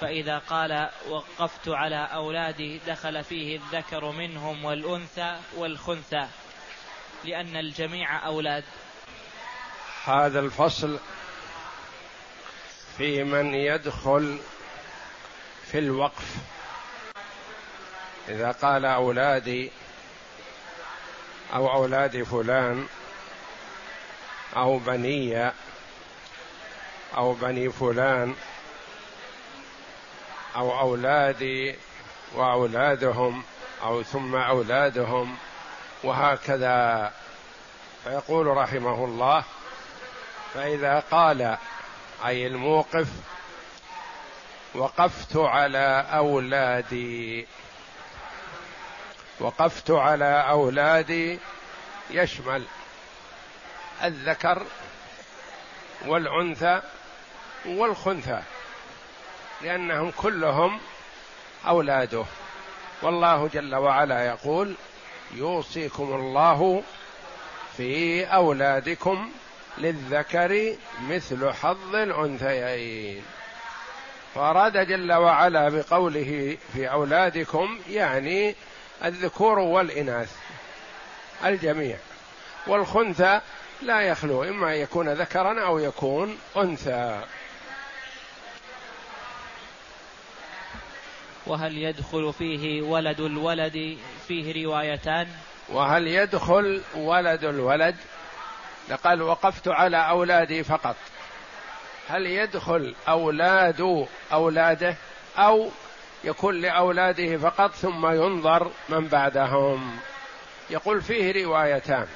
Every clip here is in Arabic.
فإذا قال وقفت على أولادي دخل فيه الذكر منهم والأنثى والخنثى لأن الجميع أولاد. هذا الفصل في من يدخل في الوقف. إذا قال أولادي أو أولاد فلان أو بني أو بني فلان أو أولادي وأولادهم أو ثم أولادهم وهكذا. فيقول رحمه الله فإذا قال أي الموقف وقفت على أولادي وقفت على أولادي يشمل الذكر والأنثى والخنثى. لأنهم كلهم أولاده. والله جل وعلا يقول يوصيكم الله في أولادكم للذكر مثل حظ الأنثيين. فأراد جل وعلا بقوله في أولادكم يعني الذكور والإناث الجميع. والخنثى لا يخلو إما يكون ذكرا أو يكون أنثى. وهل يدخل فيه ولد الولد فيه روايتان؟ وهل يدخل ولد الولد؟ لقال وقفت على أولادي فقط. هل يدخل أولاد أولاده أو يكون لأولاده فقط ثم ينظر من بعدهم؟ يقول فيه روايتان.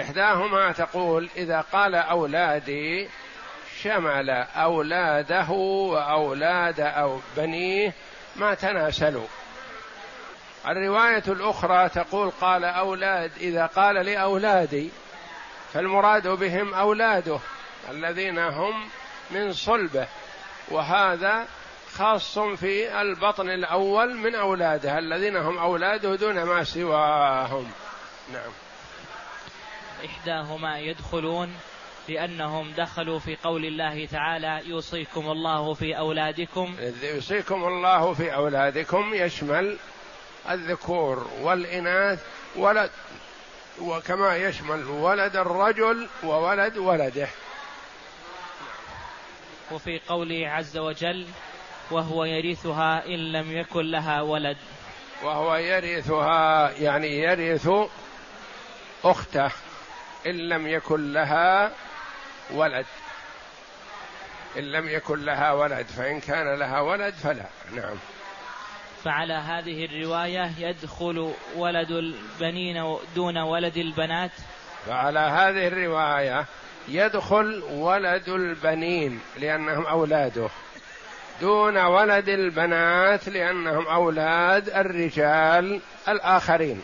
إحداهما تقول إذا قال أولادي شمل أولاده وأولاد أو بنيه ما تناسلوا. الرواية الأخرى تقول قال أولاد إذا قال لأولادي فالمراد بهم أولاده الذين هم من صلبه وهذا خاص في البطن الأول من أولاده الذين هم أولاده دون ما سواهم. نعم. إحداهما يدخلون لأنهم دخلوا في قول الله تعالى يوصيكم الله في أولادكم. يوصيكم الله في أولادكم يشمل الذكور والإناث ولد وكما يشمل ولد الرجل وولد ولده. وفي قوله عز وجل وهو يرثها إن لم يكن لها ولد. وهو يرثها يعني يرث أخته إن لم يكن لها ولد. إن لم يكن لها ولد فإن كان لها ولد فلا. نعم. فعلى هذه الرواية يدخل ولد البنين دون ولد البنات. فعلى هذه الرواية يدخل ولد البنين لأنهم أولاده. دون ولد البنات لأنهم أولاد الرجال الآخرين.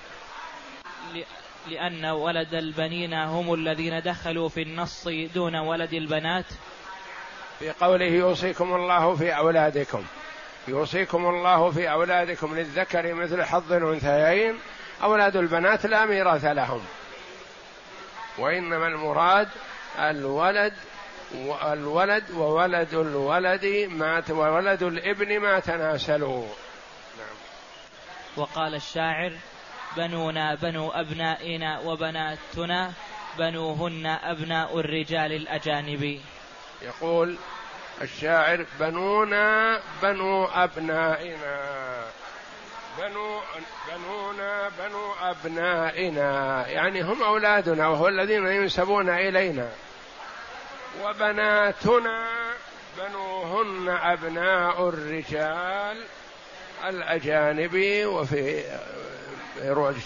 لأن ولد البنين هم الذين دخلوا في النص دون ولد البنات. في قوله يوصيكم الله في أولادكم. يوصيكم الله في أولادكم للذكر مثل حظ الأنثيين. أولاد البنات لا ميراث لهم. وإنما المراد الولد الولد وولد الولد ما وولد الإبن ما تناسلوا. نعم. وقال الشاعر بنونا بنو أبنائنا وبناتنا بنوهن أبناء الرجال الأجانب. يقول الشاعر بنونا بنو أبنائنا. بنو بنونا بنو أبنائنا. يعني هم أولادنا وهو الذين ينسبون إلينا. وبناتنا بنوهن أبناء الرجال الأجانب وفي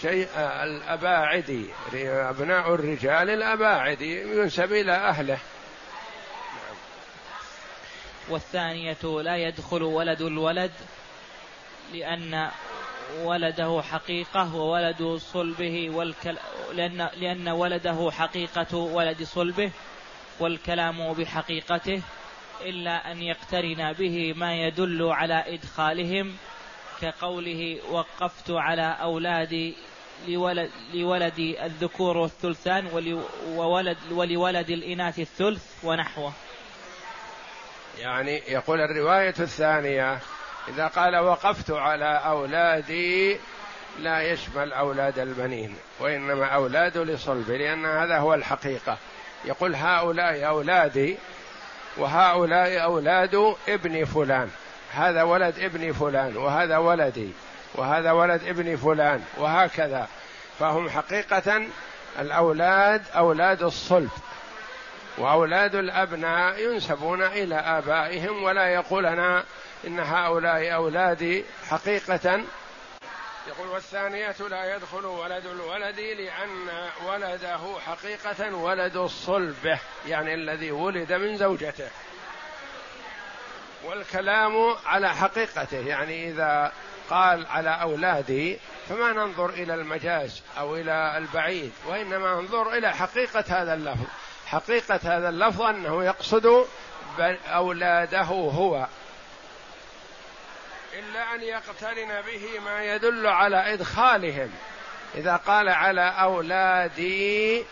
شيء الأباعدي أبناء الرجال الأباعدي ينسب إلى أهله. والثانية لا يدخل ولد الولد لأن ولده حقيقة وولد صلبه والكل... لأن... لأن ولده حقيقة ولد صلبه والكلام بحقيقته إلا أن يقترن به ما يدل على إدخالهم. كقوله وقفت على أولادي لولد, لولد الذكور الثلثان ولولد, ولولد الإناث الثلث ونحوه. يعني يقول الرواية الثانية إذا قال وقفت على أولادي لا يشمل أولاد البنين وإنما أولاد لصلب لأن هذا هو الحقيقة. يقول هؤلاء أولادي وهؤلاء أولاد ابن فلان. هذا ولد ابن فلان وهذا ولدي وهذا ولد ابن فلان وهكذا. فهم حقيقة الأولاد أولاد الصلب وأولاد الأبناء ينسبون إلى آبائهم ولا يقولنا إن هؤلاء أولادي حقيقة. يقول والثانية لا يدخل ولد الولد لأن ولده حقيقة ولد الصلبة يعني الذي ولد من زوجته. والكلام على حقيقته يعني إذا قال على أولادي فما ننظر إلى المجاز أو إلى البعيد وإنما ننظر إلى حقيقة هذا اللفظ. حقيقة هذا اللفظ أنه يقصد أولاده هو. إلا أن يقترن به ما يدل على إدخالهم. إذا قال على أولادي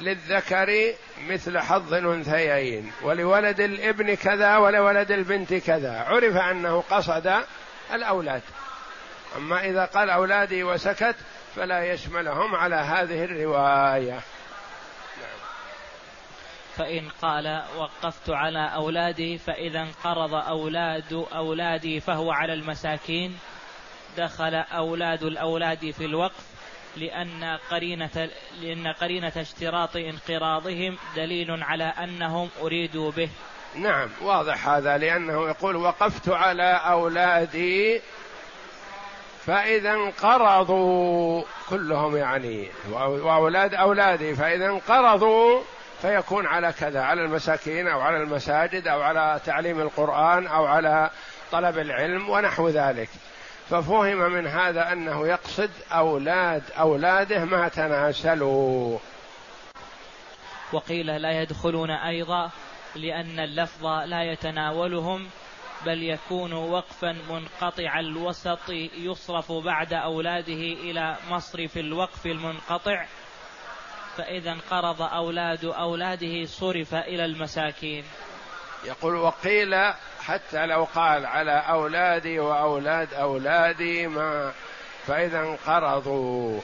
للذكر مثل حظ الأنثيين. ولولد الابن كذا ولولد البنت كذا. عرف أنه قصد الأولاد. أما إذا قال أولادي وسكت فلا يشملهم على هذه الرواية. فإن قال وقفت على أولادي فإذا انقرض أولاد أولادي فهو على المساكين. دخل أولاد الأولاد في الوقف لأن قرينة لأن قرينة اشتراط انقراضهم دليل على أنهم أريدوا به. نعم واضح هذا لأنه يقول وقفت على أولادي فإذا انقرضوا كلهم يعني وأولاد أولادي فإذا انقرضوا فيكون على كذا على المساكين أو على المساجد أو على تعليم القرآن أو على طلب العلم ونحو ذلك. ففهم من هذا أنه يقصد أولاد أولاده ما تناسلوا. وقيل لا يدخلون أيضا لأن اللفظ لا يتناولهم بل يكون وقفا منقطع الوسط يصرف بعد أولاده إلى مصرف الوقف المنقطع. فإذا انقرض أولاد أولاده صرف إلى المساكين. يقول وقيل حتى لو قال على أولادي وأولاد أولادي ما فإذا انقرضوا.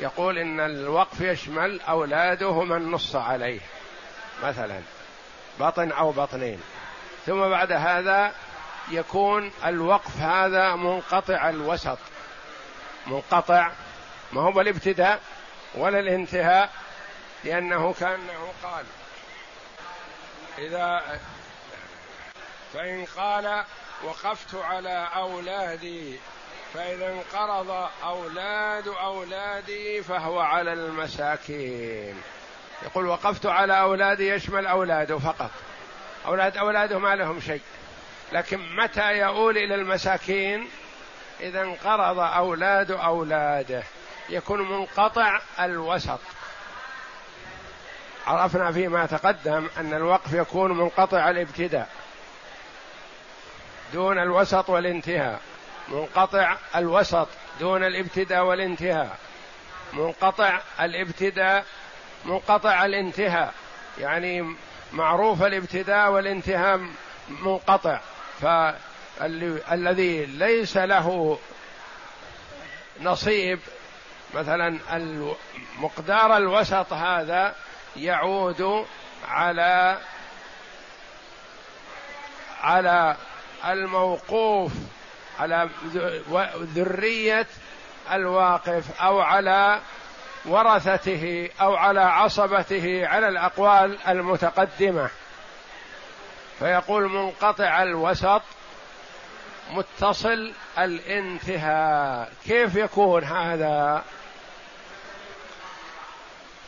يقول إن الوقف يشمل أولاده من نص عليه مثلا بطن أو بطنين. ثم بعد هذا يكون الوقف هذا منقطع الوسط. منقطع ما هو الابتداء ولا الانتهاء لأنه كأنه قال إذا فإن قال وقفت على أولادي فإذا انقرض أولاد أولادي فهو على المساكين. يقول وقفت على أولادي يشمل أولاده فقط. أولاد أولاده ما لهم شيء. لكن متى يؤول إلى المساكين؟ إذا انقرض أولاد أولاده. يكون منقطع الوسط. عرفنا فيما تقدم أن الوقف يكون منقطع الابتداء. دون الوسط والانتهاء. منقطع الوسط دون الابتداء والانتهاء. منقطع الابتداء منقطع الانتهاء. يعني معروف الابتداء والانتهاء منقطع. فالذي ليس له نصيب مثلا مقدار الوسط هذا يعود على على الموقوف على ذرية الواقف أو على ورثته أو على عصبته على الأقوال المتقدمة. فيقول منقطع الوسط متصل الانتهاء. كيف يكون هذا؟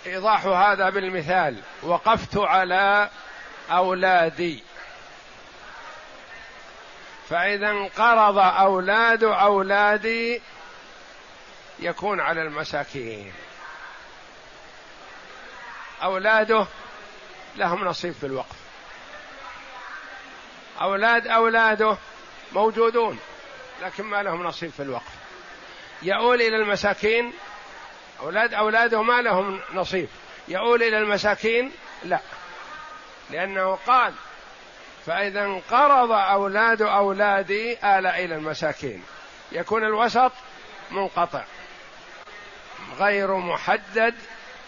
إيضاح هذا بالمثال. وقفت على أولادي. فإذا انقرض أولاد أولادي يكون على المساكين. أولاده لهم نصيب في الوقف أولاد أولاده موجودون لكن ما لهم نصيب في الوقف يؤول إلى المساكين أولاد أولاده ما لهم نصيب. يؤول إلى المساكين لا. لأنه قال فإذا انقرض أولاد أولادي آل إلى المساكين. يكون الوسط منقطع. غير محدد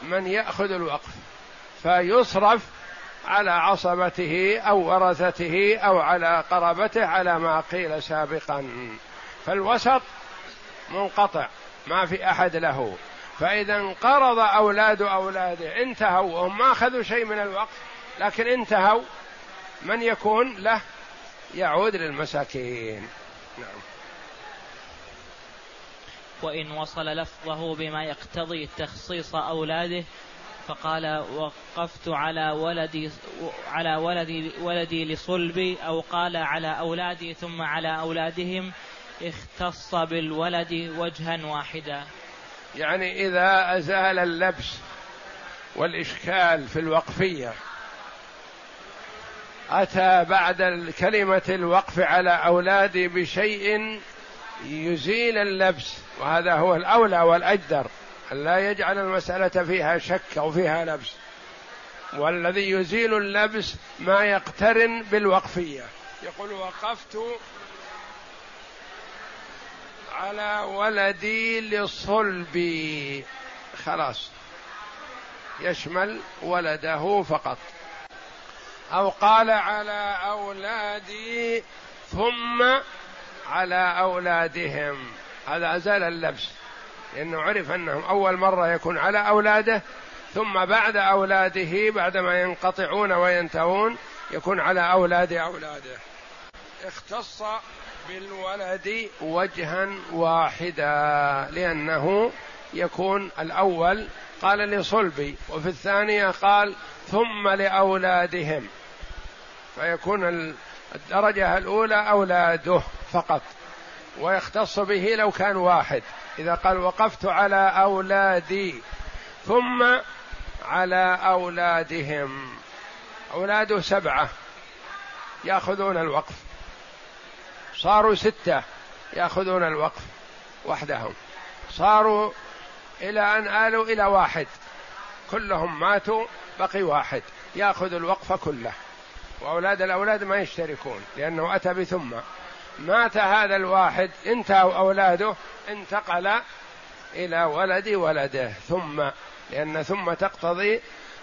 من يأخذ الوقف فيصرف على عصبته أو ورثته أو على قرابته على ما قيل سابقا. فالوسط منقطع. ما في أحد له. فإذا انقرض أولاد اولاده انتهوا. وهم ما أخذوا شيء من الوقف لكن انتهوا. من يكون له يعود للمساكين. نعم. وإن وصل لفظه بما يقتضي تخصيص أولاده فقال وقفت على ولدي على ولدي ولدي لصلبي أو قال على أولادي ثم على أولادهم اختص بالولد وجها واحدا. يعني إذا أزال اللبس والإشكال في الوقفية أتى بعد كلمة الوقف على أولادي بشيء يزيل اللبس وهذا هو الأولى والأجدر أن لا يجعل المسألة فيها شك أو فيها لبس. والذي يزيل اللبس ما يقترن بالوقفية. يقول وقفت على ولدي لصلبي خلاص يشمل ولده فقط. أو قال على أولادي ثم على أولادهم. هذا أزال اللبس. لأنه عرف أنهم أول مرة يكون على أولاده ثم بعد أولاده بعدما ينقطعون وينتهون يكون على أولاد أولاده. اختص بالولد وجها واحدا لأنه يكون الأول. قال لصلبي وفي الثانية قال ثم لأولادهم. فيكون الدرجة الأولى أولاده فقط ويختص به لو كان واحد. إذا قال وقفت على أولادي ثم على أولادهم. أولاده سبعة يأخذون الوقف. صاروا ستة يأخذون الوقف وحدهم. صاروا إلى أن آلوا إلى واحد. كلهم ماتوا بقي واحد. يأخذ الوقف كله. وأولاد الأولاد ما يشتركون لأنه أتى بثم. مات هذا الواحد انتهوا أولاده انتقل إلى ولد ولده. ثم لأن ثم تقتضي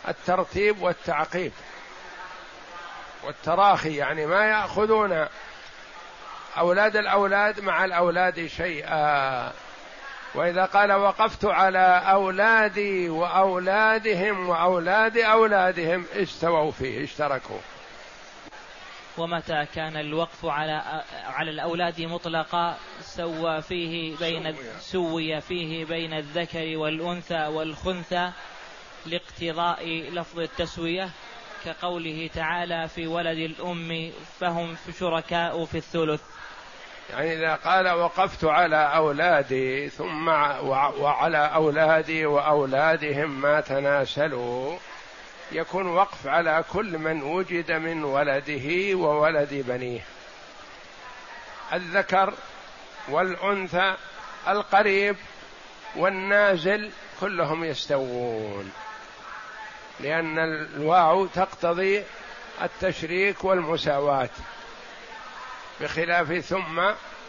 الترتيب والتعقيب والتراخي. يعني ما يأخذون أولاد الأولاد مع الأولاد شيئا. وإذا قال وقفت على أولادي وأولادهم وأولاد أولادهم استووا فيه اشتركوا. ومتى كان الوقف على على الأولاد مطلقا سوى فيه بين سوي فيه بين الذكر والأنثى والخنثى لاقتضاء لفظ التسوية كقوله تعالى في ولد الأم فهم شركاء في الثلث. يعني إذا قال وقفت على أولادي ثم وعلى أولادي وأولادهم ما تناسلوا يكون وقف على كل من وجد من ولده وولد بنيه. الذكر والأنثى القريب والنازل كلهم يستوون. لأن الواو تقتضي التشريك والمساواة. بخلاف ثم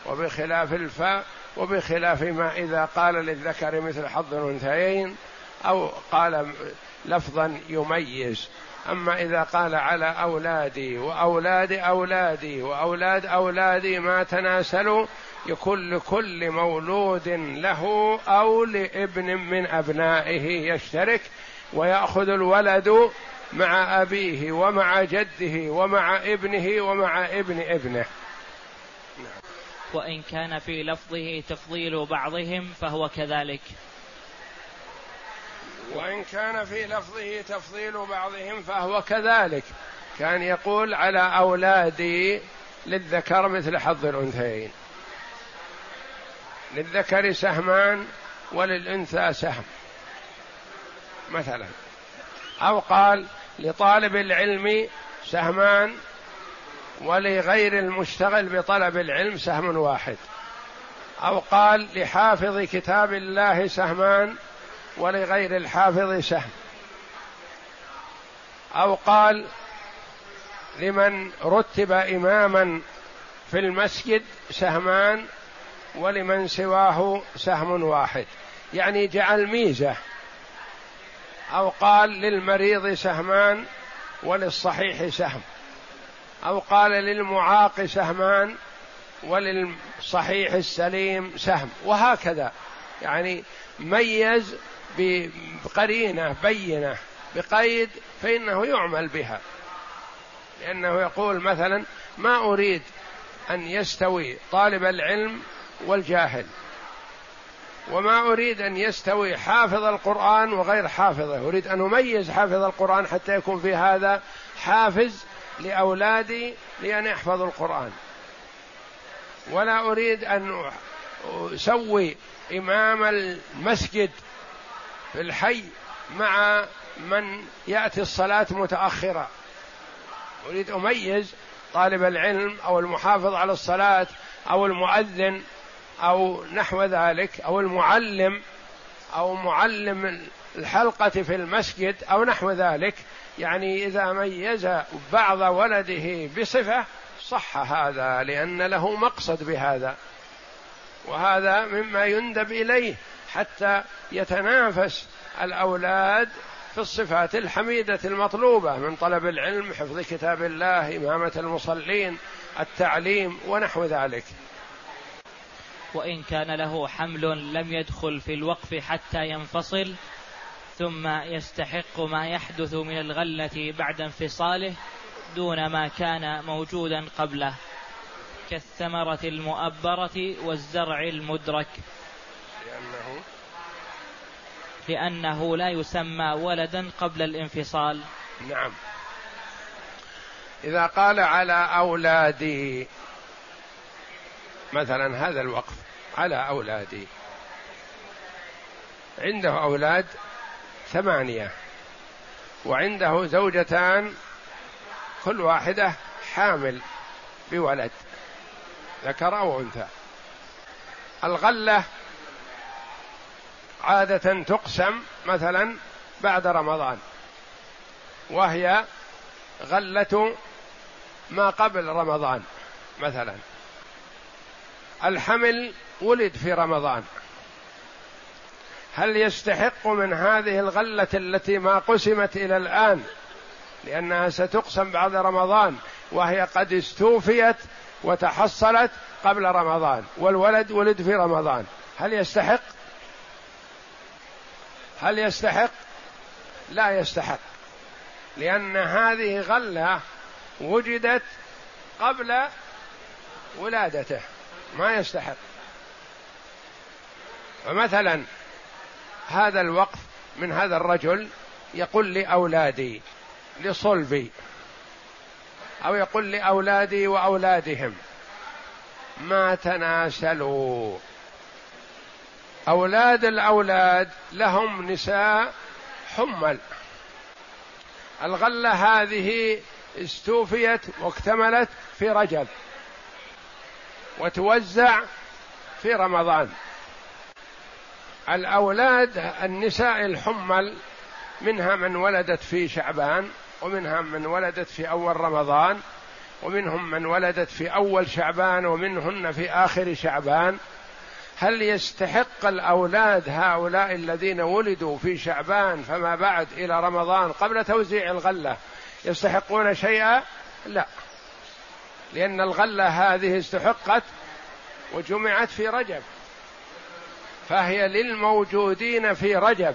وبخلاف الفاء وبخلاف ما إذا قال للذكر مثل حظ الأنثيين أو قال لفظا يميز. أما إذا قال على أولادي وأولاد أولادي وأولاد أولادي ما تناسلوا يكون لكل مولود له أو لابن من أبنائه يشترك ويأخذ الولد مع أبيه ومع جده ومع ابنه ومع ابن ابنه. وإن كان في لفظه تفضيل بعضهم فهو كذلك. وإن كان في لفظه تفضيل بعضهم فهو كذلك. كان يقول على أولادي للذكر مثل حظ الأنثيين. للذكر سهمان وللأنثى سهم. مثلا. أو قال لطالب العلم سهمان ولغير المشتغل بطلب العلم سهم واحد. أو قال لحافظ كتاب الله سهمان ولغير الحافظ سهم أو قال لمن رتب إماما في المسجد سهمان ولمن سواه سهم واحد. يعني جعل ميزة. أو قال للمريض سهمان وللصحيح سهم. أو قال للمعاق سهمان وللصحيح السليم سهم. وهكذا. يعني ميز بقرينة بينة بقيد فإنه يعمل بها. لأنه يقول مثلا ما أريد أن يستوي طالب العلم والجاهل وما أريد أن يستوي حافظ القرآن وغير حافظه. أريد أن أميز حافظ القرآن حتى يكون في هذا حافز لأولادي لأن يحفظوا القرآن. ولا أريد أن أسوي إمام المسجد في الحي مع من يأتي الصلاة متأخرا. أريد أميز طالب العلم أو المحافظ على الصلاة أو المؤذن أو نحو ذلك أو المعلم أو معلم الحلقة في المسجد أو نحو ذلك. يعني إذا ميز بعض ولده بصفة صح هذا لأن له مقصد بهذا. وهذا مما يندب إليه حتى يتنافس الأولاد في الصفات الحميدة المطلوبة من طلب العلم حفظ كتاب الله إمامة المصلين التعليم ونحو ذلك. وإن كان له حمل لم يدخل في الوقف حتى ينفصل ثم يستحق ما يحدث من الغلة بعد انفصاله دون ما كان موجودا قبله كالثمرة المؤبرة والزرع المدرك. لأنه لا يسمى ولدا قبل الانفصال. نعم. إذا قال على أولادي مثلا هذا الوقف على أولادي. عنده أولاد ثمانية وعنده زوجتان كل واحدة حامل بولد ذكر أو أنثى. الغلة عادة تقسم مثلا بعد رمضان وهي غلة ما قبل رمضان مثلا. الحمل ولد في رمضان. هل يستحق من هذه الغلة التي ما قسمت إلى الآن؟ لأنها ستقسم بعد رمضان وهي قد استوفيت وتحصلت قبل رمضان والولد ولد في رمضان. هل يستحق؟ هل يستحق؟ لا يستحق لأن هذه غلة وجدت قبل ولادته ما يستحق. فمثلا هذا الوقف من هذا الرجل يقول لأولادي لصلبي أو يقول لأولادي وأولادهم ما تناسلوا. أولاد الأولاد لهم نساء حمل. الغلة هذه استوفيت واكتملت في رجب وتوزع في رمضان. الأولاد النساء الحمل منها من ولدت في شعبان ومنها من ولدت في أول رمضان ومنهم من ولدت في أول شعبان ومنهن في آخر شعبان هل يستحق الأولاد هؤلاء الذين ولدوا في شعبان فما بعد إلى رمضان قبل توزيع الغلة يستحقون شيئا؟ لا. لأن الغلة هذه استحقت وجمعت في رجب. فهي للموجودين في رجب.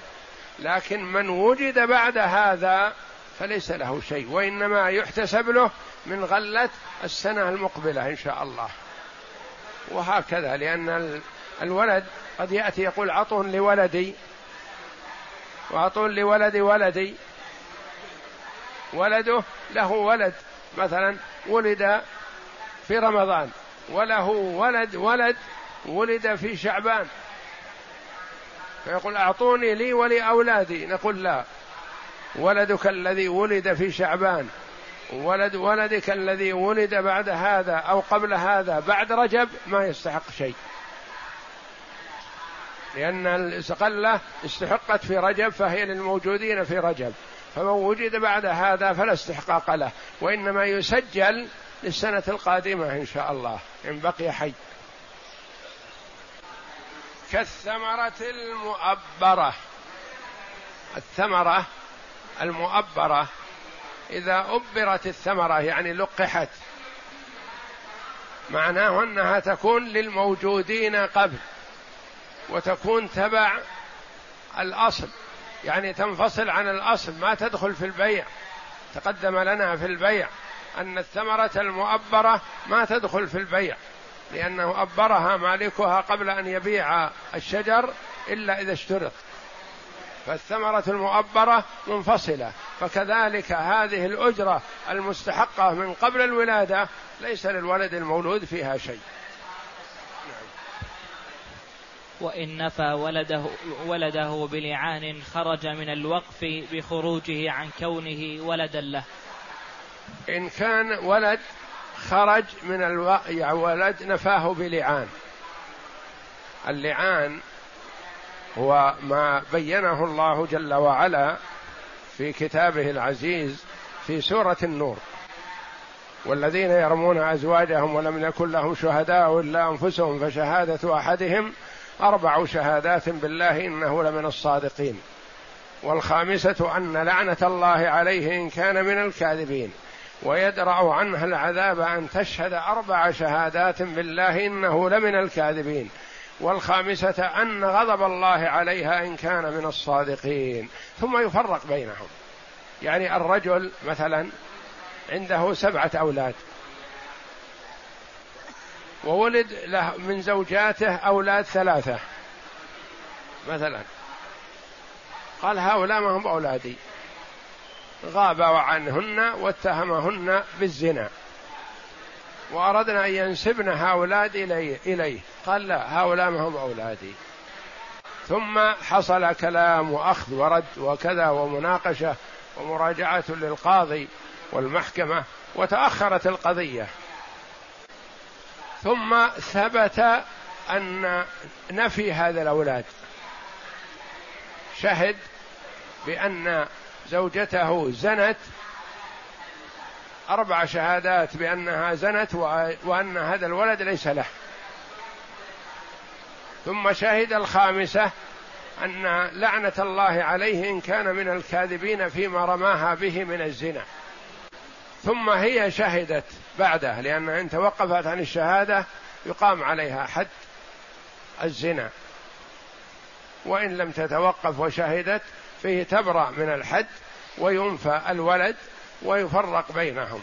لكن من وجد بعد هذا فليس له شيء وإنما يحتسب له من غلة السنة المقبلة إن شاء الله. وهكذا لأن الولد قد يأتي يقول عطوا لولدي. وعطوا لولد ولدي. ولده له ولد. مثلا ولد في رمضان. وله ولد ولد ولد في شعبان. فيقول أعطوني لي ولأولادي. نقول لا. ولدك الذي ولد في شعبان. ولد ولدك الذي ولد بعد هذا أو قبل هذا. بعد رجب ما يستحق شيء. لأن الاستقلة استحقت في رجب فهي للموجودين في رجب. فمن وجد بعد هذا فلا استحقاق له وإنما يسجل للسنة القادمة إن شاء الله إن بقي حي. كالثمرة المؤبرة. الثمرة المؤبرة إذا أبرت الثمرة يعني لقحت معناه أنها تكون للموجودين قبل. وتكون تبع الأصل. يعني تنفصل عن الأصل ما تدخل في البيع. تقدم لنا في البيع أن الثمرة المؤبرة ما تدخل في البيع لأنه أبرها مالكها قبل أن يبيع الشجر إلا إذا اشترط. فالثمرة المؤبرة منفصلة فكذلك هذه الأجرة المستحقة من قبل الولادة ليس للولد المولود فيها شيء. وإن نفى ولده ولده بلعان خرج من الوقف بخروجه عن كونه ولدا له. إن كان ولد خرج من ألو... يعني ولد نفاه بلعان. اللعان هو ما بينه الله جل وعلا في كتابه العزيز في سورة النور. والذين يرمون أزواجهم ولم يكن لهم شهداء إلا أنفسهم فشهادة أحدهم أربع شهادات بالله إنه لمن الصادقين. والخامسة أن لعنة الله عليه إن كان من الكاذبين. ويدرأ عنها العذاب أن تشهد أربع شهادات بالله إنه لمن الكاذبين. والخامسة أن غضب الله عليها إن كان من الصادقين. ثم يفرق بينهم. يعني الرجل مثلا عنده سبعة أولاد. وولد له من زوجاته أولاد ثلاثة. مثلا. قال هؤلاء ما هم أولادي. غاب عنهن واتهمهن بالزنا. وأردنا أن ينسبن هؤلاء إليه, إليه. قال لا هؤلاء ما هم أولادي. ثم حصل كلام وأخذ ورد وكذا ومناقشة ومراجعة للقاضي والمحكمة وتأخرت القضية. ثم ثبت أن نفي هذا الأولاد. شهد بأن زوجته زنت أربع شهادات بأنها زنت وأن هذا الولد ليس له. ثم شهد الخامسة أن لعنة الله عليه إن كان من الكاذبين فيما رماها به من الزنا. ثم هي شهدت بعده لأن إن توقفت عن الشهادة يقام عليها حد الزنا. وإن لم تتوقف وشهدت فيه تبرأ من الحد وينفى الولد ويفرق بينهم.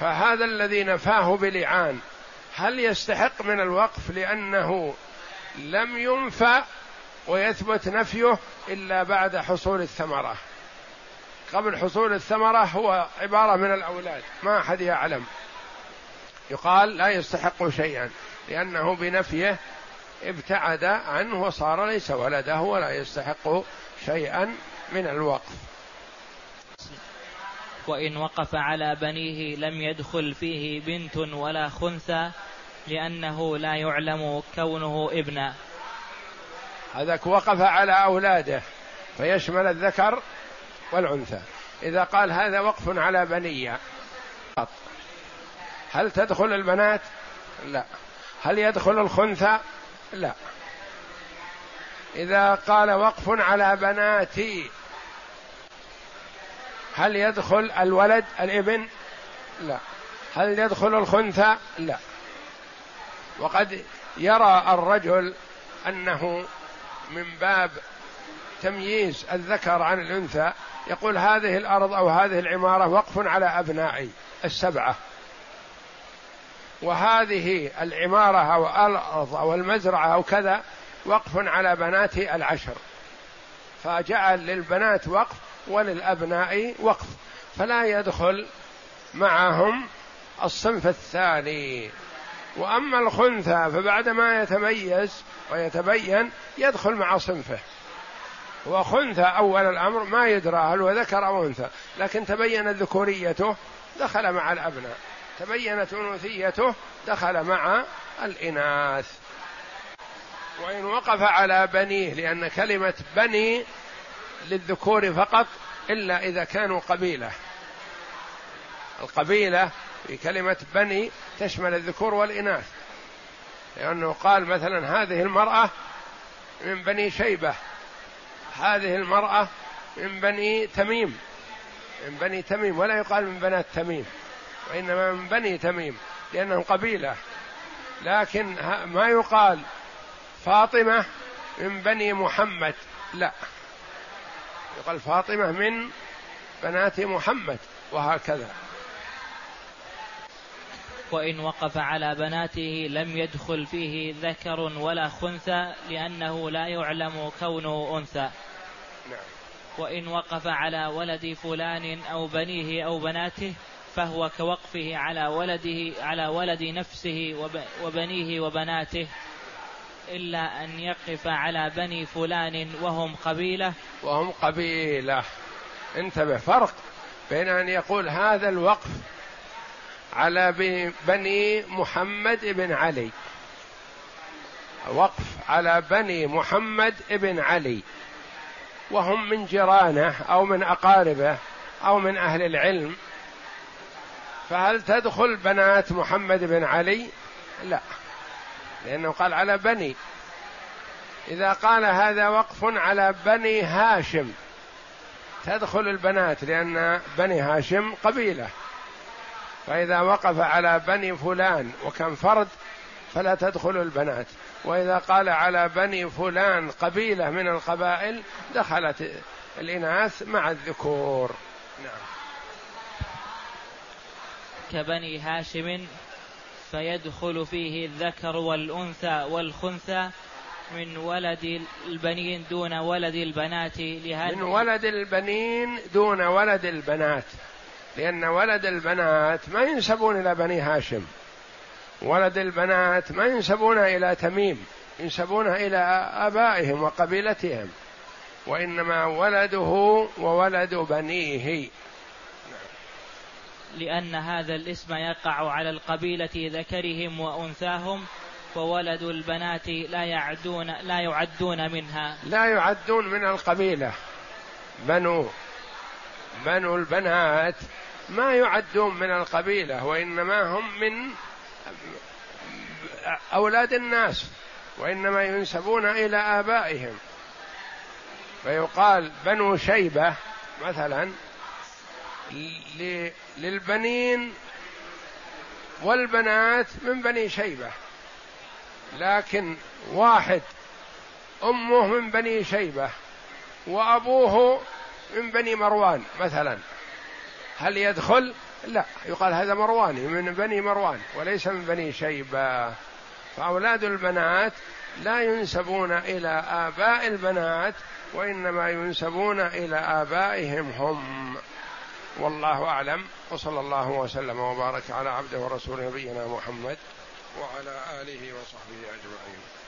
فهذا الذي نفاه بلعان هل يستحق من الوقف لأنه لم ينفى ويثبت نفيه إلا بعد حصول الثمرة؟ قبل حصول الثمرة هو عبارة من الأولاد. ما أحد يعلم. يقال لا يستحق شيئا لأنه بنفيه ابتعد عنه وصار ليس ولده ولا يستحق شيئا من الوقف. وإن وقف على بنيه لم يدخل فيه بنت ولا خنثى لأنه لا يعلم كونه ابنا. هذاك وقف على أولاده فيشمل الذكر والأنثى إذا قال هذا وقف على بنية. هل تدخل البنات؟ لا. هل يدخل الخنثى؟ لا. إذا قال وقف على بناتي هل يدخل الولد الابن؟ لا. هل يدخل الخنثى؟ لا. وقد يرى الرجل أنه من باب تمييز الذكر عن الأنثى يقول هذه الأرض أو هذه العمارة وقف على أبنائي السبعة. وهذه العمارة أو الأرض أو المزرعة أو كذا وقف على بناتي العشر. فجعل للبنات وقف وللأبناء وقف. فلا يدخل معهم الصنف الثاني. وأما الخنثى فبعد ما يتميز ويتبين يدخل مع صنفه. وخنثى أول الأمر ما يدرى هل هو ذكر أو أنثى لكن تبينت ذكوريته دخل مع الأبناء تبينت أنوثيته دخل مع الإناث. وإن وقف على بنيه لأن كلمة بني للذكور فقط إلا إذا كانوا قبيلة. القبيلة في كلمة بني تشمل الذكور والإناث لأنه قال مثلا هذه المرأة من بني شيبة هذه المرأة من بني تميم. من بني تميم ولا يقال من بنات تميم وإنما من بني تميم لأنهم قبيلة. لكن ما يقال فاطمة من بني محمد لا. يقال فاطمة من بنات محمد وهكذا. وإن وقف على بناته لم يدخل فيه ذكر ولا خنثى لأنه لا يعلم كونه أنثى. نعم. وإن وقف على ولد فلان أو بنيه أو بناته فهو كوقفه على ولده على ولد نفسه وبنيه وبناته إلا أن يقف على بني فلان وهم قبيلة. وهم قبيلة. انتبه فرق بين أن يقول هذا الوقف على بني محمد بن علي. وقف على بني محمد بن علي. وهم من جيرانه أو من أقاربه أو من أهل العلم. فهل تدخل بنات محمد بن علي؟ لا لأنه قال على بني. إذا قال هذا وقف على بني هاشم. تدخل البنات لأن بني هاشم قبيلة. فإذا وقف على بني فلان وكان فرد فلا تدخل البنات. وإذا قال على بني فلان قبيلة من القبائل دخلت الإناث مع الذكور. نعم. كبني هاشم فيدخل فيه الذكر والأنثى والخنثى من ولد البنين دون ولد البنات لهذا من ولد البنين دون ولد البنات. لأن ولد البنات ما ينسبون إلى بني هاشم. ولد البنات ما ينسبون إلى تميم ينسبون إلى آبائهم وقبيلتهم وإنما ولده وولد بنيه. لأن هذا الاسم يقع على القبيلة ذكرهم وأنثاهم وولد البنات لا يعدون لا يعدون منها. لا يعدون من القبيلة. بنو بنو البنات ما يعدون من القبيلة وإنما هم من أولاد الناس وإنما ينسبون إلى آبائهم. فيقال بنو شيبة مثلا للبنين والبنات من بني شيبة لكن واحد أمه من بني شيبة وأبوه من بني مروان مثلا. هل يدخل؟ لا. يقال هذا مرواني من بني مروان وليس من بني شيبة. فأولاد البنات لا ينسبون إلى آباء البنات وإنما ينسبون إلى آبائهم هم. والله أعلم. وصلى الله وسلم وبارك على عبده ورسوله نبينا محمد وعلى آله وصحبه أجمعين.